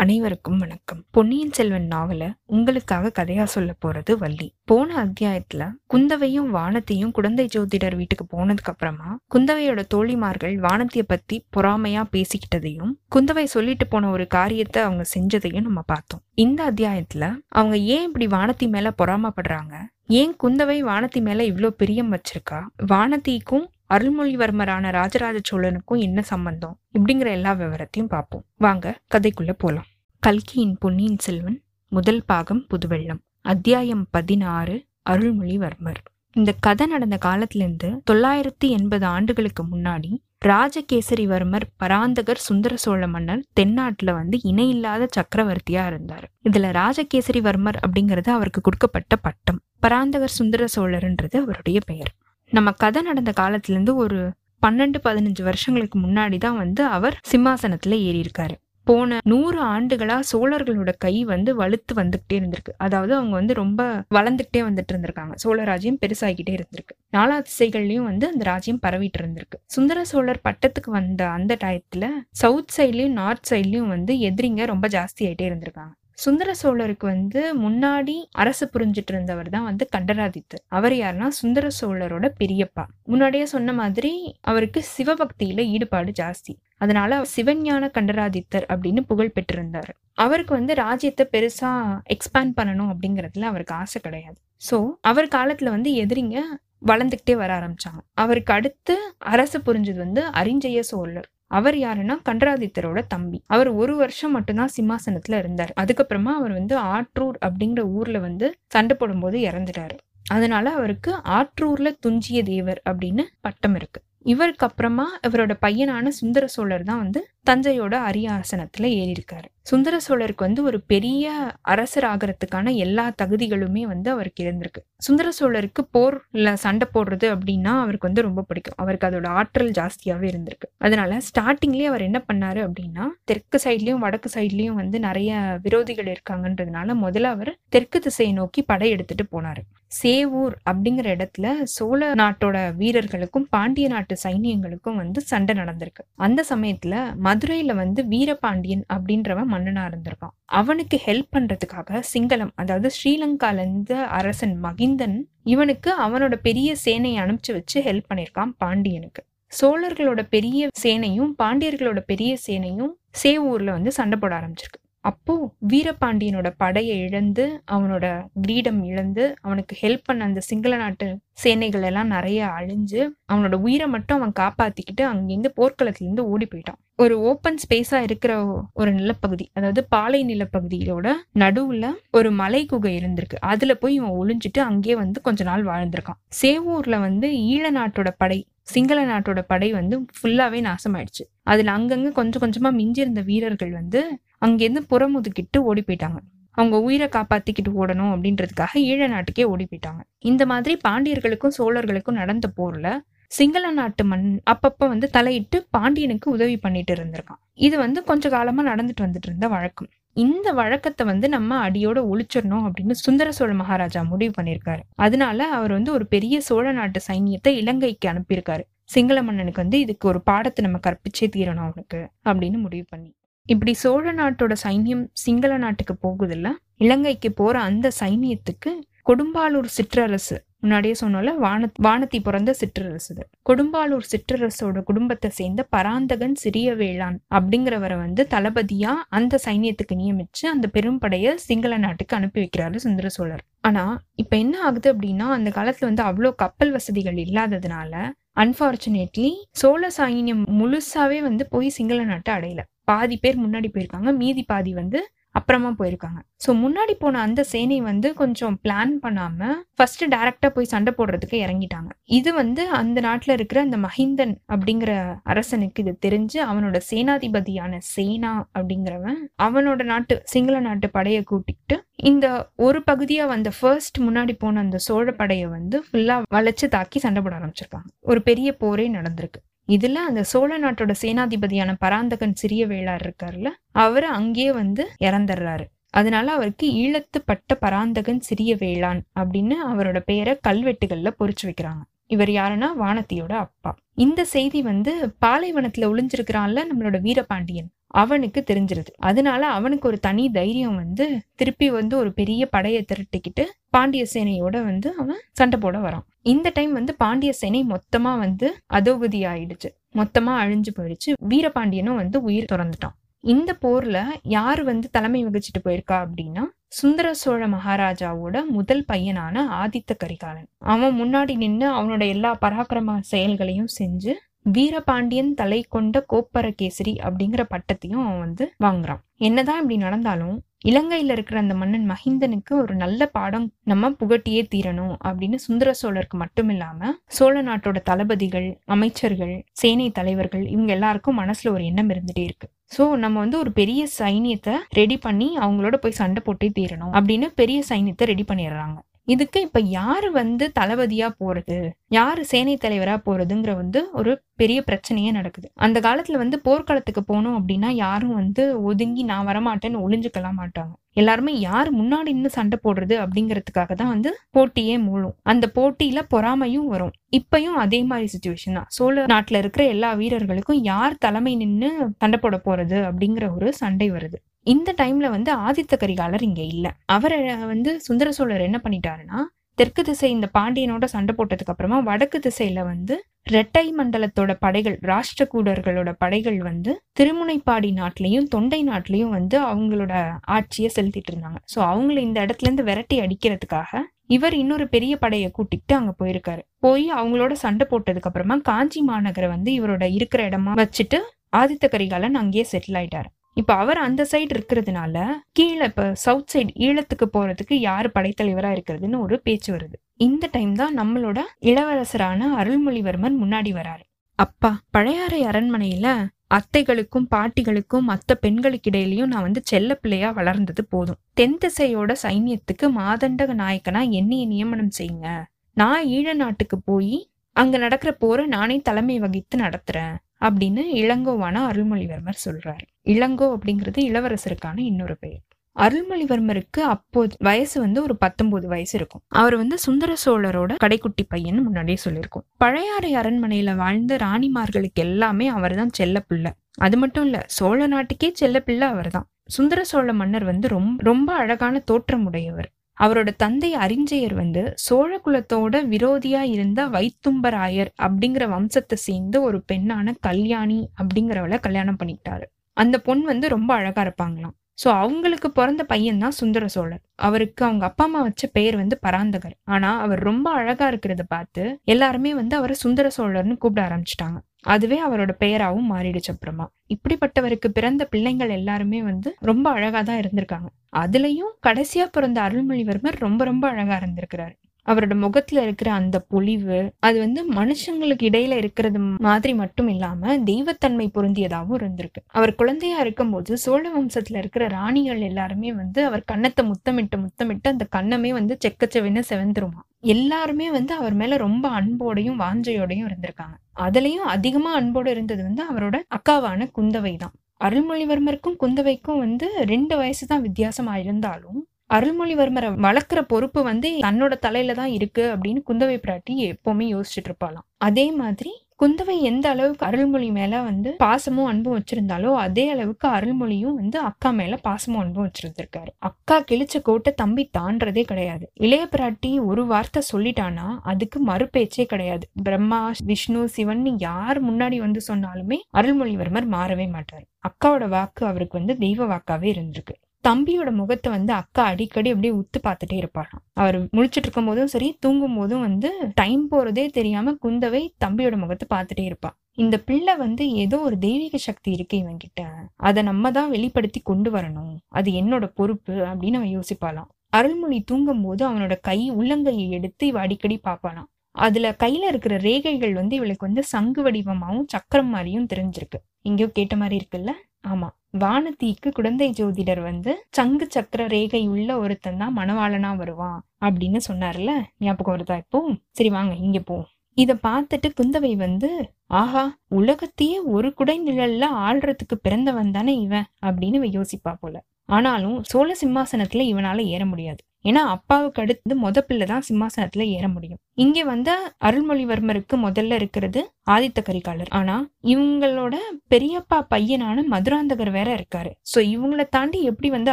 அனைவருக்கும் வணக்கம். பொன்னியின் செல்வன் நாவல உங்களுக்காக கதையா சொல்ல போறது வள்ளி. போன அத்தியாயத்துல குந்தவையும் வானத்தையும் குழந்தை ஜோதிடர் வீட்டுக்கு போனதுக்கு அப்புறமா குந்தவையோட தோழிமார்கள் வானத்திய பத்தி பொறாமையா பேசிக்கிட்டதையும் குந்தவை சொல்லிட்டு போன ஒரு காரியத்தை அவங்க செஞ்சதையும் நம்ம பார்த்தோம். இந்த அத்தியாயத்துல அவங்க ஏன் இப்படி வானத்தி மேல பொறாமப்படுறாங்க? ஏன் குந்தவை வானத்தி மேல இவ்வளோ பிரியம் வச்சிருக்கா? வானத்திக்கும் அருள்மொழிவர்மரான ராஜராஜ சோழனுக்கும் என்ன சம்பந்தம்? இப்படிங்கிற எல்லா விவரத்தையும் பார்ப்போம். வாங்க கதைக்குள்ள போலாம். கல்கியின் பொன்னியின் செல்வன் முதல் பாகம் புதுவெள்ளம். அத்தியாயம் பதினாறு அருள்மொழிவர்மர். இந்த கதை நடந்த காலத்திலிருந்து தொள்ளாயிரத்தி எண்பது ஆண்டுகளுக்கு முன்னாடி ராஜகேசரிவர்மர் பராந்தகர் சுந்தர சோழ மன்னர் தென்னாட்டுல வந்து இணையில்லாத சக்கரவர்த்தியா இருந்தார். இதுல ராஜகேசரிவர்மர் அப்படிங்கிறது அவருக்கு கொடுக்கப்பட்ட பட்டம். பராந்தகர் சுந்தர சோழர்ன்றது அவருடைய பெயர். நம்ம கதை நடந்த காலத்துலேருந்து ஒரு பன்னெண்டு பதினஞ்சு வருஷங்களுக்கு முன்னாடி தான் வந்து அவர் சிம்மாசனத்துல ஏறியிருக்காரு. போன நூறு ஆண்டுகளா சோழர்களோட கை வந்து வலுத்து வந்துகிட்டே இருந்திருக்கு. அதாவது அவங்க வந்து ரொம்ப வளர்ந்துகிட்டே வந்துட்டு இருந்திருக்காங்க. சோழ ராஜ்யம் பெருசாகிக்கிட்டே இருந்திருக்கு. நாலா திசைகள்லயும் வந்து அந்த ராஜ்யம் பரவிட்டு இருந்திருக்கு. சுந்தர சோழர் பட்டத்துக்கு வந்த அந்த டயத்துல சவுத் சைட்லயும் நார்த் சைட்லயும் வந்து எதிரிங்க ரொம்ப ஜாஸ்தி ஆயிட்டே இருந்திருக்காங்க. சுந்தர சோழருக்கு வந்து முன்னாடி அரசு புரிஞ்சிட்டு இருந்தவர் தான் வந்து கண்டராதித்தர். அவர் யாருன்னா சுந்தர சோழரோட பெரியப்பா. முன்னாடியே சொன்ன மாதிரி அவருக்கு சிவபக்தியில ஈடுபாடு ஜாஸ்தி. அதனால சிவஞான கண்டராதித்தர் அப்படின்னு புகழ் பெற்றிருந்தார். அவருக்கு வந்து ராஜ்யத்தை பெருசா எக்ஸ்பேண்ட் பண்ணணும் அப்படிங்கறதுல அவருக்கு ஆசை கிடையாது. சோ அவர் காலத்துல வந்து எதிரிங்க வளர்ந்துக்கிட்டே வர ஆரம்பிச்சாங்க. அவருக்கு அடுத்து அரசு புரிஞ்சது வந்து அரிஞ்சய சோழர். அவர் யாருன்னா கண்டராதித்தரோட தம்பி. அவர் ஒரு வருஷம் மட்டும்தான் சிம்மாசனத்துல இருந்தார். அதுக்கப்புறமா அவர் வந்து ஆற்றூர் அப்படிங்கிற ஊர்ல வந்து சண்டை போடும்போது இறந்துட்டாரு. அதனால அவருக்கு ஆற்றூர்ல துஞ்சிய தேவர் அப்படின்னு பட்டம் இருக்கு. இவருக்கு அப்புறமா இவரோட பையனான சுந்தர சோழர் தான் வந்து தஞ்சையோட அரியாசனத்துல ஏறியிருக்காரு. சுந்தர சோழருக்கு வந்து ஒரு பெரிய அரசர் ஆகிறதுக்கான எல்லா தகுதிகளுமே வந்து அவருக்கு இருந்திருக்கு. சுந்தர சோழருக்கு போர்ல சண்டை போடுறது அப்படின்னா அவருக்கு வந்து ரொம்ப பிடிக்கும். அவருக்கு அதோட ஆற்றல் ஜாஸ்தியாவே இருந்திருக்கு. அதனால ஸ்டார்டிங்லயே அவர் என்ன பண்ணாரு அப்படின்னா தெற்கு சைட்லயும் வடக்கு சைட்லயும் வந்து நிறைய விரோதிகள் இருக்காங்கன்றதுனால முதல்ல அவர் தெற்கு திசையை நோக்கி படை எடுத்துட்டு போனாரு. சேவூர் அப்படிங்கிற இடத்துல சோழ நாட்டோட வீரர்களுக்கும் பாண்டிய நாட்டு சைனியங்களுக்கும் வந்து சண்டை நடந்திருக்கு. அந்த சமயத்துல மதுரையில வந்து வீரபாண்டியன் அப்படின்றவன் மன்னனா இருந்திருக்கான். அவனுக்கு ஹெல்ப் பண்றதுக்காக சிங்களம் அதாவது ஸ்ரீலங்கால இருந்து அரசன் மகிந்தன் இவனுக்கு அவனோட பெரிய சேனையை அனுப்பிச்சு வச்சு ஹெல்ப் பண்ணியிருக்கான் பாண்டியனுக்கு. சோழர்களோட பெரிய சேனையும் பாண்டியர்களோட பெரிய சேனையும் சேவூர்ல வந்து சண்டை போட ஆரம்பிச்சிருக்கு. அப்போ வீரபாண்டியனோட படையை இழந்து அவனோட கிரீடம் இழந்து அவனுக்கு ஹெல்ப் பண்ண அந்த சிங்கள நாட்டு சேனைகள் எல்லாம் நிறைய அழிஞ்சு அவனோட உயிரை மட்டும் அவன் காப்பாத்திக்கிட்டு அங்கிருந்து போர்க்களத்துலேருந்து ஓடி போயிட்டான். ஒரு ஓப்பன் ஸ்பேஸா இருக்கிற ஒரு நிலப்பகுதி அதாவது பாலை நிலப்பகுதியோட நடுவுல ஒரு மலை குகை இருந்திருக்கு. அதுல போய் இவன் ஒளிஞ்சிட்டு அங்கேயே வந்து கொஞ்ச நாள் வாழ்ந்திருக்கான். சேவூர்ல வந்து ஈழ நாட்டோட படை சிங்கள நாட்டோட படை வந்து ஃபுல்லாவே நாசமாயிடுச்சு. அதுல அங்கங்க கொஞ்சம் கொஞ்சமா மிஞ்சிருந்த வீரர்கள் வந்து அங்கேருந்து புறமுதுக்கிட்டு ஓடி போயிட்டாங்க. அவங்க உயிரை காப்பாத்திக்கிட்டு ஓடணும் அப்படின்றதுக்காக ஈழ நாட்டுக்கே ஓடி போயிட்டாங்க. இந்த மாதிரி பாண்டியர்களுக்கும் சோழர்களுக்கும் நடந்த போர்ல சிங்கள நாட்டு மண் அப்பப்ப வந்து தலையிட்டு பாண்டியனுக்கு உதவி பண்ணிட்டு இருந்திருக்கான். இது வந்து கொஞ்ச காலமா நடந்துட்டு வந்துட்டு இருந்த வழக்கம். இந்த வழக்கத்தை வந்து நம்ம அடியோட ஒழிச்சிடணும் அப்படின்னு சுந்தர சோழ மகாராஜா முடிவு பண்ணியிருக்காரு. அதனால அவர் வந்து ஒரு பெரிய சோழ நாட்டு சைன்யத்தை இலங்கைக்கு அனுப்பியிருக்காரு. சிங்கள மன்னனுக்கு வந்து இதுக்கு ஒரு பாடத்தை நம்ம கற்பிச்சே தீரணும் அவனுக்கு அப்படின்னு முடிவு பண்ணி. இப்படி சோழ நாட்டோட சைன்யம் சிங்கள நாட்டுக்கு போகுதில்ல. இலங்கைக்கு போற அந்த சைன்யத்துக்கு கொடும்பாலூர் சிற்றரசு முன்னாடியே சொன்னோம்ல வான வானத்தி பிறந்த சிற்றரசு கொடும்பாலூர் சிற்றரசோட குடும்பத்தை சேர்ந்த பராந்தகன் சிறிய வேளாண் அப்படிங்கிறவரை வந்து தளபதியா அந்த சைன்யத்துக்கு நியமிச்சு அந்த பெரும்படைய சிங்கள நாட்டுக்கு அனுப்பி வைக்கிறாரு சுந்தர சோழர். ஆனா இப்ப என்ன ஆகுது அப்படின்னா அந்த காலத்துல வந்து அவ்வளோ கப்பல் வசதிகள் இல்லாததுனால அன்ஃபார்ச்சுனேட்லி சோழ சைன்யம் முழுசாவே வந்து போய் சிங்கள நாட்டை அடையல. பாதி பேர் முன்னாடி போயிருக்காங்க. மீதி பாதி வந்து அப்புறமா போயிருக்காங்க. ஸோ முன்னாடி போன அந்த சேனை வந்து கொஞ்சம் பிளான் பண்ணாம ஃபர்ஸ்ட் டைரக்டா போய் சண்டை போடுறதுக்கு இறங்கிட்டாங்க. இது வந்து அந்த நாட்டில் இருக்கிற அந்த மஹிந்தன் அப்படிங்கிற அரசனுக்கு இது தெரிஞ்சு அவனோட சேனாதிபதியான சேனா அப்படிங்கிறவன் அவனோட நாட்டு சிங்கள நாட்டு படையை கூட்டிக்கிட்டு இந்த ஒரு பகுதியா வந்த ஃபர்ஸ்ட் முன்னாடி போன அந்த சோழ படையை வந்து ஃபுல்லா வளைச்சு தாக்கி சண்டை போட ஆரம்பிச்சிருக்காங்க. ஒரு பெரிய போரே நடந்திருக்கு. இதுல அந்த சோழ நாட்டோட சேனாதிபதியான பராந்தகன் சிறிய வேளார் இருக்காருல்ல அவர் அங்கேயே வந்து இறந்துடுறாரு அதனால அவருக்கு ஈழத்து பட்ட பராந்தகன் சிறிய வேளான் அப்படின்னு அவரோட பெயரை கல்வெட்டுகள்ல பொறிச்சு வைக்கிறாங்க. இவர் யாருன்னா வானத்தியோட அப்பா. இந்த செய்தி வந்து பாலைவனத்துல ஒளிஞ்சிருக்கிறான்ல நம்மளோட வீரபாண்டியன். அவனுக்கு தெரிஞ்சிருது. அதனால அவனுக்கு ஒரு தனி தைரியம் வந்து திருப்பி வந்து ஒரு பெரிய படையை திரட்டிக்கிட்டு பாண்டிய சேனையோட வந்து அவன் சண்டை போட வரான். இந்த டைம் வந்து பாண்டிய சேனை மொத்தமா வந்து அதோகதி ஆயிடுச்சு மொத்தமா அழிஞ்சு போயிடுச்சு. வீரபாண்டியனும் வந்து உயிர் துறந்துட்டான். இந்த போர்ல யார் வந்து தலைமை வகிச்சிட்டு போயிருக்கா அப்படின்னா சுந்தர சோழ மகாராஜாவோட முதல் பையனான ஆதித்த கரிகாலன். அவன் முன்னாடி நின்று அவனோட எல்லா பராக்கிரம செயல்களையும் செஞ்சு வீரபாண்டியன் தலை கொண்ட கோப்பர கேசரி அப்படிங்கிற பட்டத்தையும் அவன் வந்து வாங்குறான். என்னதான் இப்படி நடந்தாலும் இலங்கையில் இருக்கிற அந்த மன்னன் மஹிந்தனுக்கு ஒரு நல்ல பாடம் நம்ம புகட்டியே தீரணும் அப்படின்னு சுந்தர சோழருக்கு மட்டும் இல்லாம சோழ நாட்டோட தளபதிகள் அமைச்சர்கள் சேனை தலைவர்கள் இவங்க எல்லாருக்கும் மனசுல ஒரு எண்ணம் இருந்துட்டே இருக்கு. ஸோ நம்ம வந்து ஒரு பெரிய சைனியத்தை ரெடி பண்ணி அவங்களோட போய் சண்டை போட்டே தீரணும் அப்படின்னு பெரிய சைனியத்தை ரெடி பண்ணிடுறாங்க. இதுக்கு இப்ப யாரு வந்து தளபதியா போறது? யாரு சேனை தலைவரா போறதுங்கிற வந்து ஒரு பெரிய பிரச்சனையே நடக்குது. அந்த காலத்துல வந்து போர்க்களத்துக்கு போனோம் அப்படின்னா யாரும் வந்து ஒதுங்கி நான் வரமாட்டேன்னு ஒளிஞ்சுக்கலாம் மாட்டாங்க. எல்லாருமே யார் முன்னாடி நின்று சண்டை போடுறது அப்படிங்கிறதுக்காக தான் வந்து போட்டியே மூழும். அந்த போட்டியில பொறாமையும் வரும். இப்பயும் அதே மாதிரி சுச்சுவேஷன் தான். சோழ நாட்டுல இருக்கிற எல்லா வீரர்களுக்கும் யார் தலைமை நின்று சண்டை போட போறது அப்படிங்கிற ஒரு சண்டை வருது. இந்த டைம்ல வந்து ஆதித்த கரிகாலர் இங்க இல்ல. அவரை வந்து சுந்தர சோழர் என்ன பண்ணிட்டாருன்னா தெற்கு திசை இந்த பாண்டியனோட சண்டை போட்டதுக்கு அப்புறமா வடக்கு திசையில வந்து ரெட்டை மண்டலத்தோட படைகள் ராஷ்டிரகூடர்களோட படைகள் வந்து திருமுனைப்பாடி நாட்டிலையும் தொண்டை நாட்டிலையும் வந்து அவங்களோட ஆட்சியை செலுத்திட்டு இருந்தாங்க. ஸோ அவங்கள இந்த இடத்துல இருந்து விரட்டி அடிக்கிறதுக்காக இவர் இன்னொரு பெரிய படையை கூட்டிகிட்டு அங்க போயிருக்காரு. போய் அவங்களோட சண்டை போட்டதுக்கு அப்புறமா காஞ்சி மாநகரை வந்து இவரோட இருக்கிற இடமா வச்சுட்டு ஆதித்த கரிகாலன் அங்கேயே செட்டில் ஆயிட்டாரு. இப்போ அவர் அந்த சைடு இருக்கிறதுனால கீழே இப்போ சவுத் சைடு ஈழத்துக்கு போறதுக்கு யார் படைத்தலைவரா இருக்கிறதுன்னு ஒரு பேச்சு வருது. இந்த டைம் தான் நம்மளோட இளவரசரான அருள்மொழிவர்மன் முன்னாடி வராரு. அப்பா பழையாறை அரண்மனையில அத்தைகளுக்கும் பாட்டிகளுக்கும் மற்ற பெண்களுக்கிடையிலேயும் நான் வந்து செல்ல பிள்ளையா வளர்ந்தது போதும். தென் திசையோட சைன்யத்துக்கு மாதண்டக நாயக்கனா என்னைய நியமனம் செய்யுங்க. நான் ஈழ நாட்டுக்கு போய் அங்க நடக்கிற போரை நானே தலைமை வகித்து நடத்துறேன். அப்படின்னு இளங்கோவான அருள்மொழிவர்மர் சொல்றாரு. இளங்கோ அப்படிங்கிறது இளவரசருக்கான இன்னொரு பெயர். அருள்மொழிவர்மருக்கு அப்போது வயசு வந்து ஒரு பத்தொன்பது வயசு இருக்கும். அவர் வந்து சுந்தர சோழரோட கடைக்குட்டி பையன் முன்னாடியே சொல்லியிருக்கோம். பழையாறை அரண்மனையில வாழ்ந்த ராணிமார்களுக்கு எல்லாமே அவர் தான் செல்ல பிள்ளை. அது மட்டும் இல்ல சோழ நாட்டுக்கே செல்ல பிள்ளை அவர் தான் சுந்தர சோழ மன்னர் வந்து ரொம்ப ரொம்ப அழகான தோற்றம் உடையவர் அவரோட தந்தை அறிஞ்சயர் வந்து சோழ குலத்தோட விரோதியா இருந்த வைத்தும்பராயர் அப்படிங்கிற வம்சத்தை சேர்ந்து ஒரு பெண்ணான கல்யாணி அப்படிங்கிறவளை கல்யாணம் பண்ணிக்கிட்டாரு. அந்த பொண் வந்து ரொம்ப அழகா இருப்பாங்களாம். ஸோ அவங்களுக்கு பிறந்த பையன் தான் சுந்தர சோழர் அவருக்கு அவங்க அப்பா அம்மா வச்ச பெயர் வந்து பராந்தகர். ஆனா அவர் ரொம்ப அழகா இருக்கிறத பார்த்து எல்லாருமே வந்து அவரை சுந்தர சோழர்னு கூப்பிட ஆரம்பிச்சிட்டாங்க. அதுவே அவரோட பெயராகவும் மாறிடுச்சு அப்புறமா. இப்படிப்பட்டவருக்கு பிறந்த பிள்ளைங்கள் எல்லாருமே வந்து ரொம்ப அழகா தான் இருந்திருக்காங்க. அதுலயும் கடைசியா பிறந்த அருள்மொழிவர்மர் ரொம்ப ரொம்ப அழகா இருந்திருக்கிறாரு. அவரோட முகத்துல இருக்கிற அந்த பொலிவு அது வந்து மனுஷங்களுக்கு இடையில இருக்கிறது மாதிரி மட்டும் இல்லாம தெய்வத்தன்மை பொருந்தியதாகவும் இருந்திருக்கு. அவர் குழந்தையா இருக்கும்போது சோழ வம்சத்துல இருக்கிற ராணிகள் எல்லாருமே வந்து அவர் கன்னத்தை முத்தமிட்டு முத்தமிட்டு அந்த கண்ணமே வந்து செக்கச்செவின்னு செவந்துருமா. எல்லாருமே வந்து அவர் மேல ரொம்ப அன்போடையும் வாஞ்சையோடையும் இருந்திருக்காங்க. அதுலயும் அதிகமா அன்போடு இருந்தது வந்து அவரோட அக்காவான குந்தவை தான் அருள்மொழிவர்மருக்கும் குந்தவைக்கும் வந்து ரெண்டு வயசு தான் வித்தியாசமா இருந்தாலும் அருள்மொழிவர்மரை வளர்க்குற பொறுப்பு வந்து தன்னோட தலையில தான் இருக்கு அப்படின்னு குந்தவை பிராட்டி எப்பவுமே யோசிச்சுட்டு இருப்பாளாம். அதே மாதிரி குந்தவை எந்த அளவுக்கு அருள்மொழி மேல வந்து பாசமும் அன்பும் வச்சிருந்தாலோ அதே அளவுக்கு அருள்மொழியும் வந்து அக்கா மேல பாசமும் அன்பும் வச்சிருந்திருக்காரு. அக்கா கிழிச்ச கோட்டை தம்பி தாண்டதே கிடையாது. இளைய பிராட்டி ஒரு வார்த்தை சொல்லிட்டானா அதுக்கு மறுபேச்சே கிடையாது. பிரம்மா விஷ்ணு சிவன் யார் முன்னாடி வந்து சொன்னாலுமே அருள்மொழிவர்மர் மாறவே மாட்டார். அக்காவோட வாக்கு அவருக்கு வந்து தெய்வ வாக்காவே இருந்திருக்கு. தம்பியோட முகத்தை வந்து அக்கா அடிக்கடி அப்படியே உத்து பார்த்துட்டே இருப்பாராம் அவர் முழிச்சிட்டு இருக்கும் போதும் சரி தூங்கும் போதும் வந்து டைம் போறதே தெரியாம குந்தவை தம்பியோட முகத்தை பார்த்துட்டே இருப்பா. இந்த பிள்ளை வந்து ஏதோ ஒரு தெய்வீக சக்தி இருக்கு இவங்கிட்ட அதை நம்ம தான் வெளிப்படுத்தி கொண்டு வரணும். அது என்னோட பொறுப்பு அப்படின்னு அவன் யோசிப்பாளாம். அருள்மொழி தூங்கும் போது அவனோட கை உள்ளங்கையை எடுத்து இவ அடிக்கடி பார்ப்பாளாம். அதுல கையில இருக்கிற ரேகைகள் வந்து இவளுக்கு வந்து சங்கு வடிவமாகவும் சக்கரம் மாதிரியும் தெரிஞ்சிருக்கு. எங்கேயோ கேட்ட மாதிரி இருக்குல்ல? ஆமா. வானதிக்கு குழந்தை ஜோதிடர் வந்து சங்கு சக்கர ரேகை உள்ள ஒருத்தன் தான் மணவாளனா வருவான் அப்படின்னு சொன்னார்ல? ஞாபகம் வருதா இப்போ? சரி வாங்க இங்க போ. இத பார்த்துட்டு குந்தவை வந்து ஆஹா உலகத்தையே ஒரு குடை நிழல்ல ஆள்றதுக்கு பிறந்தவன் தானே இவன்? அப்படின்னு இவ யோசிப்பா போல. ஆனாலும் சோழ சிம்மாசனத்துல இவனால ஏற முடியாது. ஏன்னா அப்பாவுக்கு அடுத்து மொத பிள்ளை தான் சிம்மாசனத்துல ஏற முடியும். இங்க வந்த அருள்மொழிவர்மருக்கு முதல்ல இருக்கிறது ஆதித்த கரிகாலர். ஆனா இவங்களோட பெரியப்பா பையனான மதுராந்தகர் வேற இருக்காரு. சோ இவங்கள தாண்டி எப்படி வந்து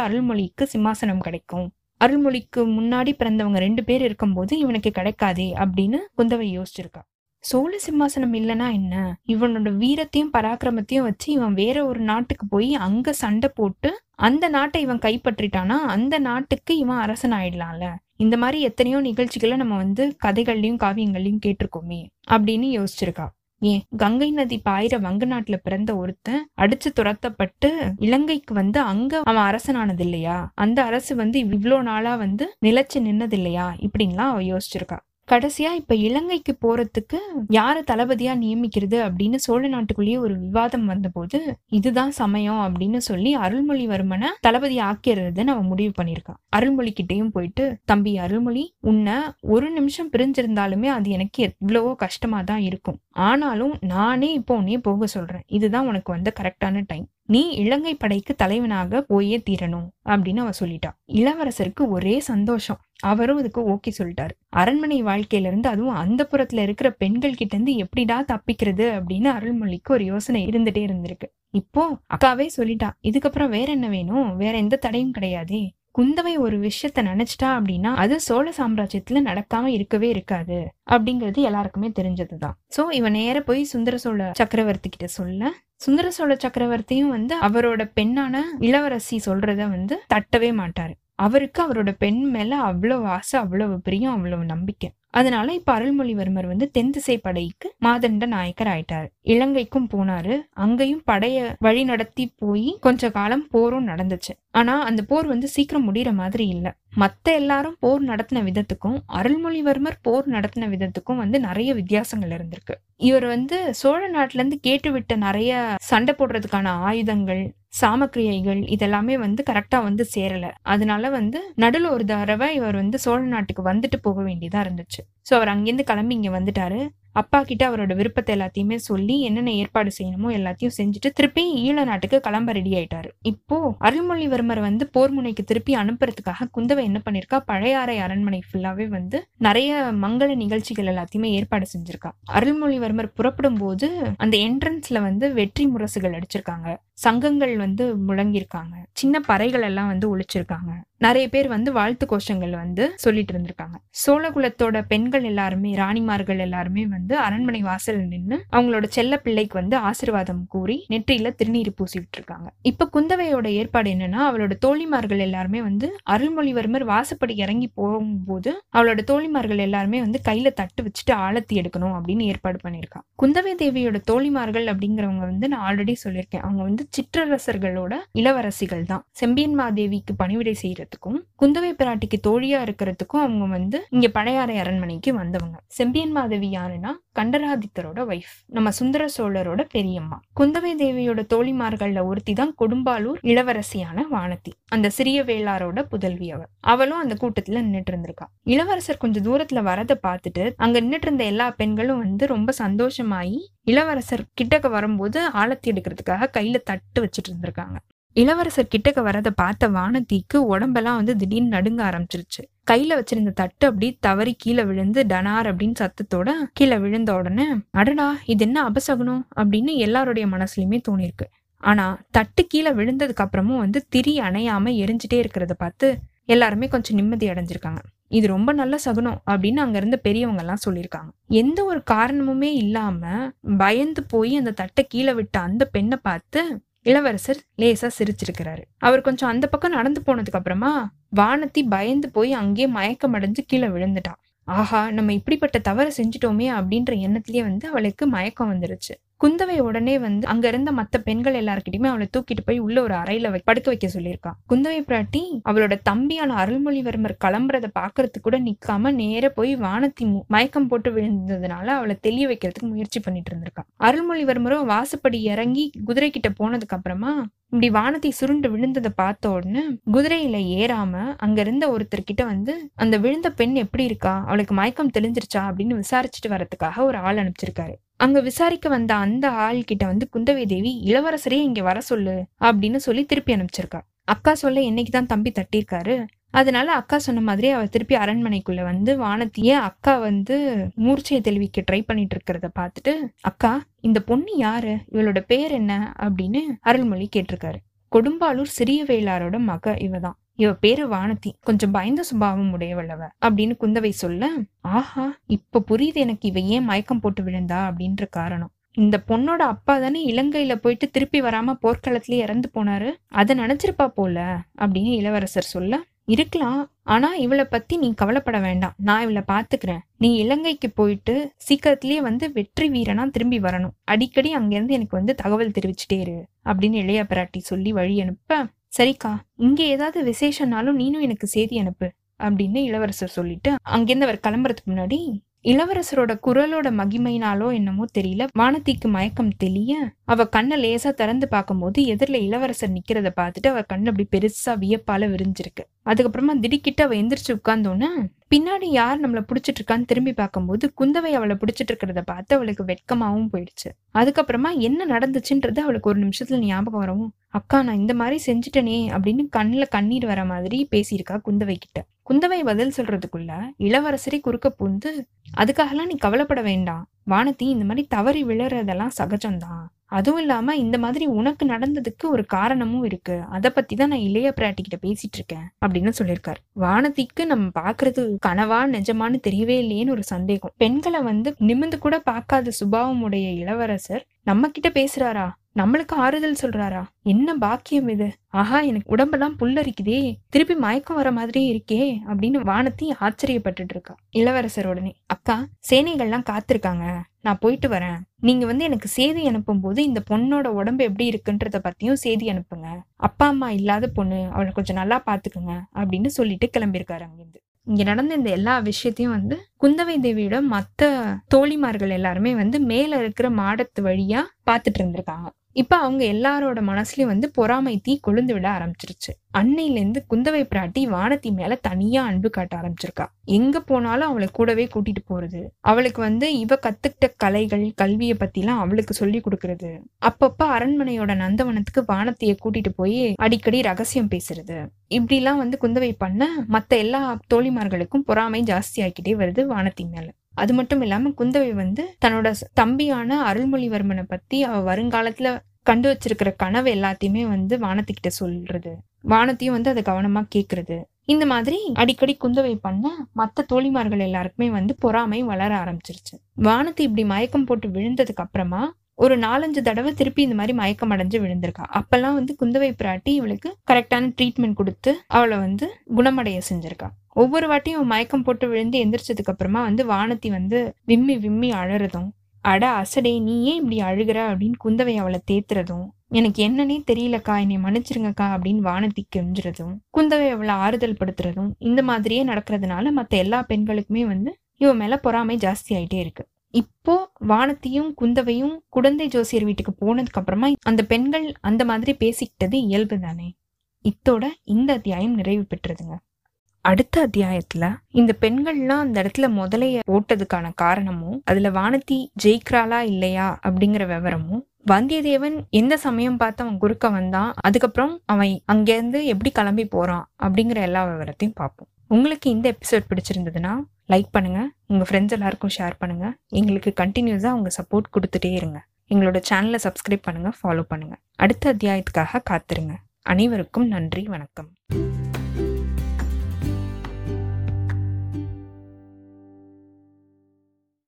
அருள்மொழிக்கு சிம்மாசனம் கிடைக்கும்? அருள்மொழிக்கு முன்னாடி பிறந்தவங்க ரெண்டு பேர் இருக்கும்போது இவனுக்கு கிடைக்காதே அப்படின்னு குந்தவை யோசிச்சிருக்கா. சோழ சிம்மாசனம் இல்லனா என்ன? இவனோட வீரத்தையும் பராக்கிரமத்தையும் வச்சு இவன் வேற ஒரு நாட்டுக்கு போய் அங்க சண்டை போட்டு அந்த நாட்டை இவன் கைப்பற்றிட்டானா? அந்த நாட்டுக்கு இவன் அரசன் ஆயிடலாம்ல இந்த மாதிரி எத்தனையோ நிகழ்ச்சிகளை நம்ம வந்து கதைகள்லயும் காவியங்கள்லயும் கேட்டிருக்கோமே அப்படின்னு யோசிச்சிருக்கா. ஏன்? கங்கை நதி பாயிர வங்க நாட்டுல பிறந்த ஒருத்தன் அடிச்சு துரத்தப்பட்டு இலங்கைக்கு வந்து அங்க அவன் அரசனானது இல்லையா அந்த அரசு வந்து இவ்வளோ நாளா வந்து நிலைச்சு நின்னது இல்லையா இப்படின்லாம் அவ யோசிச்சிருக்கா. கடைசியா இப்ப இலங்கைக்கு போறதுக்கு யாரை தளபதியா நியமிக்கிறது அப்படின்னு சோழ நாட்டுக்குள்ளேயே ஒரு விவாதம் வந்தபோது இதுதான் சமயம் அப்படின்னு சொல்லி அருள்மொழிவர்மனை தளபதி ஆக்கிறத நம்ம முடிவு பண்ணியிருக்கான் அருள்மொழி கிட்டேயும் போயிட்டு தம்பி அருள்மொழி உன்னை ஒரு நிமிஷம் பிரிஞ்சிருந்தாலுமே அது எனக்கு எவ்வளவோ கஷ்டமா தான் இருக்கும். ஆனாலும் நானே இப்போ உன்னையே போக சொல்றேன். இதுதான் உனக்கு வந்த கரெக்டான டைம். நீ இலங்கை படைக்கு தலைவனாக போயே தீரணும் அப்படின்னு அவ சொல்லிட்டா. இளவரசருக்கு ஒரே சந்தோஷம். அவரும் இதுக்கு ஓகே சொல்லிட்டாரு. அரண்மனை வாழ்க்கையில இருந்து அதுவும் அந்த புறத்துல இருக்கிற பெண்கள் கிட்ட இருந்து எப்படிடா தப்பிக்கிறது அப்படின்னு அருள்மொழிக்கு ஒரு யோசனை இருந்துட்டே இருந்திருக்கு. இப்போ அக்காவே சொல்லிட்டா இதுக்கப்புறம் வேற என்ன வேணும்? வேற எந்த தடையும் கிடையாதே. குந்தவை ஒரு விஷயத்த நினைச்சிட்டா அப்படின்னா அது சோழ சாம்ராஜ்யத்துல நடக்காம இருக்கவே இருக்காது அப்படிங்கிறது எல்லாருக்குமே தெரிஞ்சதுதான். சோ இவன் நேர போய் சுந்தர சோழ சக்கரவர்த்தி கிட்ட சொல்ல. சுந்தர சோழ சக்கரவர்த்தியும் வந்து அவரோட பெண்ணான இளவரசி சொல்றத வந்து தட்டவே மாட்டாரு. அவருக்கு அவரோட பெண் மேல அவ்வளவு ஆசை அவ்வளவு பிரியம் அவ்வளவு நம்பிக்கை. அதனால இப்ப அருள்மொழிவர்மர் வந்து தென் திசை படைக்கு மாதண்ட நாயக்கர் ஆயிட்டாரு. இலங்கைக்கும் போனாரு. அங்கேயும் படைய வழி நடத்தி போய் கொஞ்ச காலம் போரும் நடந்துச்சு. ஆனா அந்த போர் வந்து சீக்கிரம் முடிகிற மாதிரி இல்ல. மத்த எல்லாரும் போர் நடத்தின விதத்துக்கும் அருள்மொழிவர்மர் போர் நடத்தின விதத்துக்கும் வந்து நிறைய வித்தியாசங்கள் இருந்திருக்கு. இவர் வந்து சோழ நாட்டுல இருந்து கேட்டுவிட்ட நிறைய சண்டை போடுறதுக்கான ஆயுதங்கள் சாமக்கிரியைகள் இதெல்லாமே வந்து கரெக்டா வந்து சேரல. அதனால வந்து நடுவில் ஒரு தடவை இவர் வந்து சோழ நாட்டுக்கு வந்துட்டு போக வேண்டியதா இருந்துச்சு. ஸோ அவர் அங்கேருந்து கிளம்பி இங்க வந்துட்டாரு. அப்பா கிட்ட அவரோட விருப்பத்தை எல்லாத்தையுமே சொல்லி என்னென்ன ஏற்பாடு செய்யணுமோ எல்லாத்தையும் செஞ்சுட்டு திருப்பி ஈழ நாட்டுக்கு கிளம்ப ரெடி ஆயிட்டாரு. இப்போ அருள்மொழிவர்மர் வந்து போர் முனைக்கு திருப்பி அனுப்புறதுக்காக குந்தவை என்ன பண்ணிருக்கா? பழையாறை அரண்மனை ஃபுல்லாவே வந்து நிறைய மங்கள நிகழ்ச்சிகள் எல்லாத்தையுமே ஏற்பாடு செஞ்சிருக்கா. அருள்மொழிவர்மர் புறப்படும் போது அந்த என்ட்ரன்ஸ்ல வந்து வெற்றி முரசுகள் அடிச்சிருக்காங்க. சங்கங்கள் வந்து முழங்கியிருக்காங்க. சின்ன பறைகள் எல்லாம் வந்து ஒழிச்சிருக்காங்க. நிறைய பேர் வந்து வாழ்த்து கோஷங்கள் வந்து சொல்லிட்டு இருந்திருக்காங்க. சோழகுலத்தோட பெண்கள் எல்லாருமே ராணிமார்கள் எல்லாருமே வந்து அரண்மனை வாசல் நின்று அவங்களோட செல்ல பிள்ளைக்கு வந்து ஆசிர்வாதம் கூறி நெற்றியில திருநீர் பூசிட்டு இருக்காங்க இப்ப குந்தவையோட ஏற்பாடு என்னன்னா அவளோட தோழிமார்கள் எல்லாருமே வந்து அருள்மொழிவர்மர் வாசப்படி இறங்கி போகும்போது அவளோட தோழிமார்கள் எல்லாருமே வந்து கையில தட்டு வச்சுட்டு ஆழத்தி எடுக்கணும் அப்படின்னு ஏற்பாடு பண்ணியிருக்காங்க குந்தவை தேவியோட தோழிமார்கள் அப்படிங்கிறவங்க வந்து நான் ஆல்ரெடி சொல்லியிருக்கேன். அவங்க வந்து சிற்றரசர்களோட இளவரசிகள் தான். செம்பியன் மாதேவிக்கு பணிவிடை செய்யறதுக்கும் குந்தவை பிராட்டிக்கு தோழியா இருக்கிறதுக்கும் அவங்க வந்து இங்க பழையாறை அரண்மனைக்கு வந்தவங்க. செம்பியன் மாதேவி யாருன்னா கண்டராதித்தரோட ஒய்ஃப் நம்ம சுந்தர சோழரோட பெரியம்மா. குந்தவை தேவியோட தோழிமார்கள்ல ஒருத்தி தான் கொடும்பாலூர் இளவரசியான வானதி. அந்த சிறிய வேளாரோட புதல்வி அவர் அவளும் அந்த கூட்டத்துல நின்னுட்டு இருந்திருக்கா. இளவரசர் கொஞ்சம் தூரத்துல வரத பார்த்துட்டு அங்க நின்னுட்டு இருந்த எல்லா பெண்களும் வந்து ரொம்ப சந்தோஷமாயி இளவரசர் கிட்டக்க வரும்போது ஆழத்தி எடுக்கிறதுக்காக கையில தட்டு வச்சுட்டு இருந்திருக்காங்க. இளவரசர் கிட்டக்க வரதை பார்த்த வானத்திக்கு உடம்பெல்லாம் வந்து திடீர்னு நடுங்க ஆரம்பிச்சிருச்சு. கையில வச்சிருந்த தட்டு அப்படி தவறி கீழே விழுந்து டனார் அப்படின்னு சத்தத்தோட கீழே விழுந்த உடனே அடடா இது என்ன அபசகுனம்? அப்படின்னு எல்லாருடைய மனசுலயுமே தோணிருக்கு ஆனா தட்டு கீழே விழுந்ததுக்கு அப்புறமும் வந்து திரி அணையாம எரிஞ்சிட்டே இருக்கிறத பார்த்து எல்லாருமே கொஞ்சம் நிம்மதி அடைஞ்சிருக்காங்க. இது ரொம்ப நல்ல சகுனம் அப்படின்னு அங்க இருந்த பெரியவங்க எல்லாம் சொல்லியிருக்காங்க. எந்த ஒரு காரணமுமே இல்லாம பயந்து போய் அந்த தட்டை கீழே விட்ட அந்த பெண்ணை பார்த்து இளவரசர் லேசா சிரிச்சிருக்கிறாரு. அவர் கொஞ்சம் அந்த பக்கம் நடந்து போனதுக்கு அப்புறமா வானத்தி பயந்து போய் அங்கேயே மயக்கம் அடைஞ்சு கீழே விழுந்துட்டான் ஆஹா நம்ம இப்படிப்பட்ட தவறை செஞ்சுட்டோமே அப்படின்ற எண்ணத்திலேயே வந்து அவளுக்கு மயக்கம் வந்துருச்சு. குந்தவை உடனே வந்து அங்க இருந்த மத்த பெண்கள் எல்லார்கிட்டயுமே அவளை தூக்கிட்டு போய் உள்ள ஒரு அறையில படுக்க வைக்க சொல்லியிருக்கா. குந்தவை பிராட்டி அவளோட தம்பியான அருள்மொழிவர்மர் கிளம்புறத பாக்குறதுக்கு கூட நிக்காம நேர போய் வானத்தி மு- மயக்கம் போட்டு விழுந்ததுனால அவளை தெளிய வைக்கிறதுக்கு முயற்சி பண்ணிட்டு இருந்திருக்கான் அருள்மொழிவர்மரும் வாசப்படி இறங்கி குதிரை கிட்ட போனதுக்கு அப்புறமா இப்படி வானத்தை சுருண்டு விழுந்ததை பார்த்த உடனே குதிரையில ஏறாம அங்க இருந்த ஒருத்தர்கிட்ட வந்து அந்த விழுந்த பெண் எப்படி இருக்கா? அவளுக்கு மயக்கம் தெளிஞ்சிருச்சா? அப்படின்னு விசாரிச்சுட்டு வரதுக்காக ஒரு ஆள் அனுப்பிச்சிருக்காரு. அங்க விசாரிக்க வந்த அந்த ஆள் கிட்ட வந்து குந்தவை தேவி இளவரசரே இங்க வர சொல்லு அப்படின்னு சொல்லி திருப்பி அனுப்பிச்சிருக்கா. அக்கா சொல்ல என்னைக்குதான் தம்பி தட்டியிருக்காரு. அதனால அக்கா சொன்ன மாதிரி அவ திருப்பி அரண்மனைக்குள்ள வந்து வானத்திய அக்கா வந்து மூர்ச்சையை தெளிவிக்க ட்ரை பண்ணிட்டு இருக்கிறத பார்த்துட்டு அக்கா இந்த பொண்ணு யாரு? இவளோட பேர் என்ன? அப்படின்னு அருள்மொழி கேட்டிருக்காரு. கொடும்பாலூர் சிறிய வேளாரோட மக இவதான். இவ பேரு வானதி. கொஞ்சம் பயந்த சுபாவம் உடையவளவ. அப்படின்னு குந்தவை சொல்ல ஆஹா இப்ப புரியுது எனக்கு இவ ஏன் மயக்கம் போட்டு விழுந்தா? அப்படின்ற காரணம். இந்த பொண்ணோட அப்பா தானே இலங்கையில போயிட்டு திருப்பி வராம போர்க்களத்திலே இறந்து போனாரு. அதை நினைச்சிருப்பா போல அப்படின்னு இளவரசர் சொல்ல இருக்கலாம். ஆனா இவளை பத்தி நீ கவலைப்பட வேண்டாம். நான் இவளை பாத்துக்கிறேன். நீ இலங்கைக்கு போயிட்டு சீக்கிரத்திலேயே வந்து வெற்றி வீரனா திரும்பி வரணும். அடிக்கடி அங்கிருந்து எனக்கு வந்து தகவல் தெரிவிச்சுட்டே இரு. அப்படின்னு இளைய பிராட்டி சொல்லி வழி அனுப்ப சரிக்கா இங்கே ஏதாவது விசேஷனாலும் நீனும் எனக்கு செய்தி அனுப்பு அப்படின்னு இளவரசர் சொல்லிட்டு அங்கேருந்து அவர் கிளம்புறதுக்கு முன்னாடி இளவரசரோட குரலோட மகிமையினாலோ என்னமோ தெரியல. வானத்திக்கு மயக்கம் தெளிய அவ கண்ணை லேசா திறந்து பார்க்கும்போது எதிரில இளவரசர் நிக்கிறத பார்த்துட்டு அவ கண்ணு அப்படி பெருசா வியப்பால விரிஞ்சிருக்கு. அதுக்கப்புறமா திடுக்கிட்டு அவ எந்திரிச்சு உட்கார்ந்தோன்னே பின்னாடி யார் நம்மள புடிச்சிட்டு இருக்கான்னு திரும்பி பார்க்கும்போது குந்தவை அவளை புடிச்சிட்டு இருக்கிறத பார்த்து அவளுக்கு வெட்கமாவும் போயிடுச்சு. அதுக்கப்புறமா என்ன நடந்துச்சுன்றது அவளுக்கு ஒரு நிமிஷத்துல ஞாபகம் வரவும் அக்கா நான் இந்த மாதிரி செஞ்சுட்டனே அப்படின்னு கண்ணுல கண்ணீர் வர மாதிரி பேசியிருக்கா குந்தவை கிட்ட. குந்தவை பதில் சொல்றதுக்குள்ள இளவரசரை குறுக்க பூந்து அதுக்காகலாம் நீ கவலைப்பட வேண்டாம். வானத்தி இந்த மாதிரி தவறி விழுறதெல்லாம் சகஜம்தான். அதுவும் இல்லாம இந்த மாதிரி உனக்கு நடந்ததுக்கு ஒரு காரணமும் இருக்கு. அத பத்தி தான் நான் இளைய பிராட்டி கிட்ட பேசிட்டு இருக்கேன் அப்படின்னு சொல்லியிருக்காரு. வானதிக்கு நம்ம பாக்குறது கனவா நிஜமானு தெரியவே இல்லையேன்னு ஒரு சந்தேகம். பெண்களை வந்து நிமிந்து கூட பார்க்காத சுபாவமுடைய இளவரசர் நம்ம கிட்ட பேசுறாரா? நம்மளுக்கு ஆறுதல் சொல்றாரா? என்ன பாக்கியம் இது? ஆஹா எனக்கு உடம்பெல்லாம் புல்லரிக்குதே. திருப்பி மயக்கம் வர மாதிரியே இருக்கே அப்படின்னு வானத்தி ஆச்சரியப்பட்டுட்டு இருக்கா. இளவரசர் உடனே அக்கா சேனைகள்லாம் காத்திருக்காங்க. நான் போயிட்டு வரேன். நீங்க வந்து எனக்கு செய்தி அனுப்பும் போது இந்த பொண்ணோட உடம்பு எப்படி இருக்குன்றத பத்தியும் செய்தி அனுப்புங்க. அப்பா அம்மா இல்லாத பொண்ணு அவளை கொஞ்சம் நல்லா பாத்துக்குங்க அப்படின்னு சொல்லிட்டு கிளம்பியிருக்காரு அங்கிருந்து. இங்க நடந்த இந்த எல்லா விஷயத்தையும் வந்து குந்தவை தேவியோட மத்த தோழிமார்கள் எல்லாருமே வந்து மேல இருக்கிற மாடத்து வழியா பாத்துட்டு இருந்திருக்காங்க. இப்ப அவங்க எல்லாரோட மனசுலயும் வந்து பொறாமை தீ கொழுந்து விட ஆரம்பிச்சிருச்சு. அன்னையில இருந்து குந்தவை பிராட்டி வானத்தி மேல தனியா அன்பு காட்ட ஆரம்பிச்சிருக்கா. எங்க போனாலும் அவளை கூடவே கூட்டிட்டு போறது. அவளுக்கு வந்து இவ கத்துக்கிட்ட கலைகள் கல்வியை பத்தி எல்லாம் அவளுக்கு சொல்லி கொடுக்கறது. அப்பப்ப அரண்மனையோட நந்தவனத்துக்கு வானத்தைய கூட்டிட்டு போய் அடிக்கடி ரகசியம் பேசுறது. இப்படிலாம் வந்து குந்தவை பண்ண மத்த எல்லா தோழிமார்களுக்கும் பொறாமை ஜாஸ்தி ஆக்கிட்டே வருது வானத்தி மேல. அது மட்டும் இல்லாம குந்தவை வந்து தன்னோட தம்பியான அருள்மொழிவர்மனை பத்தி அவ வருங்காலத்துல கண்டு வச்சிருக்கிற கனவு எல்லாத்தையுமே வந்து வானத்திக்கிட்ட சொல்றது. வானத்தையும் வந்து அதை கவனமா கேக்குறது. இந்த மாதிரி அடிக்கடி குந்தவை பண்ண மற்ற தோழிமார்கள் எல்லாருக்குமே வந்து பொறாமை வளர ஆரம்பிச்சிருச்சு. வானத்தை இப்படி மயக்கம் போட்டு விழுந்ததுக்கு அப்புறமா ஒரு நாலஞ்சு தடவை திருப்பி இந்த மாதிரி மயக்கம் அடைஞ்சு விழுந்திருக்கா. அப்பெல்லாம் வந்து குந்தவை பிராட்டி இவளுக்கு கரெக்டான ட்ரீட்மெண்ட் கொடுத்து அவளை வந்து குணமடைய செஞ்சிருக்கா. ஒவ்வொரு வாட்டியும் மயக்கம் போட்டு விழுந்து எந்திரிச்சதுக்கு அப்புறமா வந்து வானத்தி வந்து விம்மி விம்மி அழறதும் அட அசடே நீ ஏன் இப்படி அழுகிற? அப்படின்னு குந்தவை அவளை தேத்துறதும் எனக்கு என்னன்னே தெரியலக்கா என்னை மன்னிச்சிருங்கக்கா அப்படின்னு வானத்தி கெஞ்சுறதும் குந்தவை அவளை ஆறுதல் படுத்துறதும் இந்த மாதிரியே நடக்கிறதுனால மற்ற எல்லா பெண்களுக்குமே வந்து இவன் மேல பொறாமை ஜாஸ்தி ஆயிட்டே இருக்கு. இப்போ வானத்தையும் குந்தவையும் குழந்தை ஜோசியர் வீட்டுக்கு போனதுக்கு அப்புறமா அந்த பெண்கள் அந்த மாதிரி பேசிக்கிட்டது இயல்பு தானே. இத்தோட இந்த அத்தியாயம் நிறைவு பெற்றதுங்க. அடுத்த அத்தியாயத்துல இந்த பெண்கள்லாம் அந்த இடத்துல முதலைய ஓட்டதுக்கான காரணமும் அதுல வானதி ஜெயிக்கிறாளா இல்லையா அப்படிங்கிற விவரமும் வந்தியத்தேவன் எந்த சமயம் பார்த்து அவன் குறுக்க வந்தான் அதுக்கப்புறம் அவன் அங்கேருந்து எப்படி கிளம்பி போறான் அப்படிங்கிற எல்லா விவரத்தையும் பார்ப்போம். உங்களுக்கு இந்த எபிசோட் பிடிச்சிருந்ததுன்னா லைக் பண்ணுங்கள் உங்கள் ஃப்ரெண்ட்ஸ் எல்லாருக்கும் ஷேர் பண்ணுங்கள் எங்களுக்கு கண்டினியூஸாக உங்கள் சப்போர்ட் கொடுத்துட்டே இருங்க. எங்களோட சேனலை சப்ஸ்கிரைப் பண்ணுங்க ஃபாலோ பண்ணுங்கள் அடுத்த அத்தியாயத்துக்காக காத்துருங்க. அனைவருக்கும் நன்றி வணக்கம்.